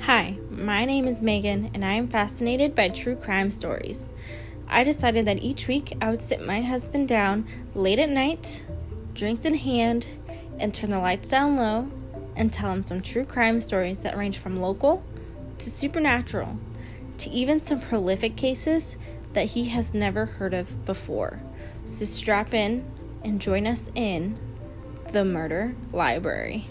Hi, my name is Megan, and I am fascinated by true crime stories. I decided that each week I would sit my husband down late at night, drinks in hand, and turn the lights down low and tell him some true crime stories that range from local to supernatural to even some prolific cases that he has never heard of before. So strap in and join us in the Murder Library.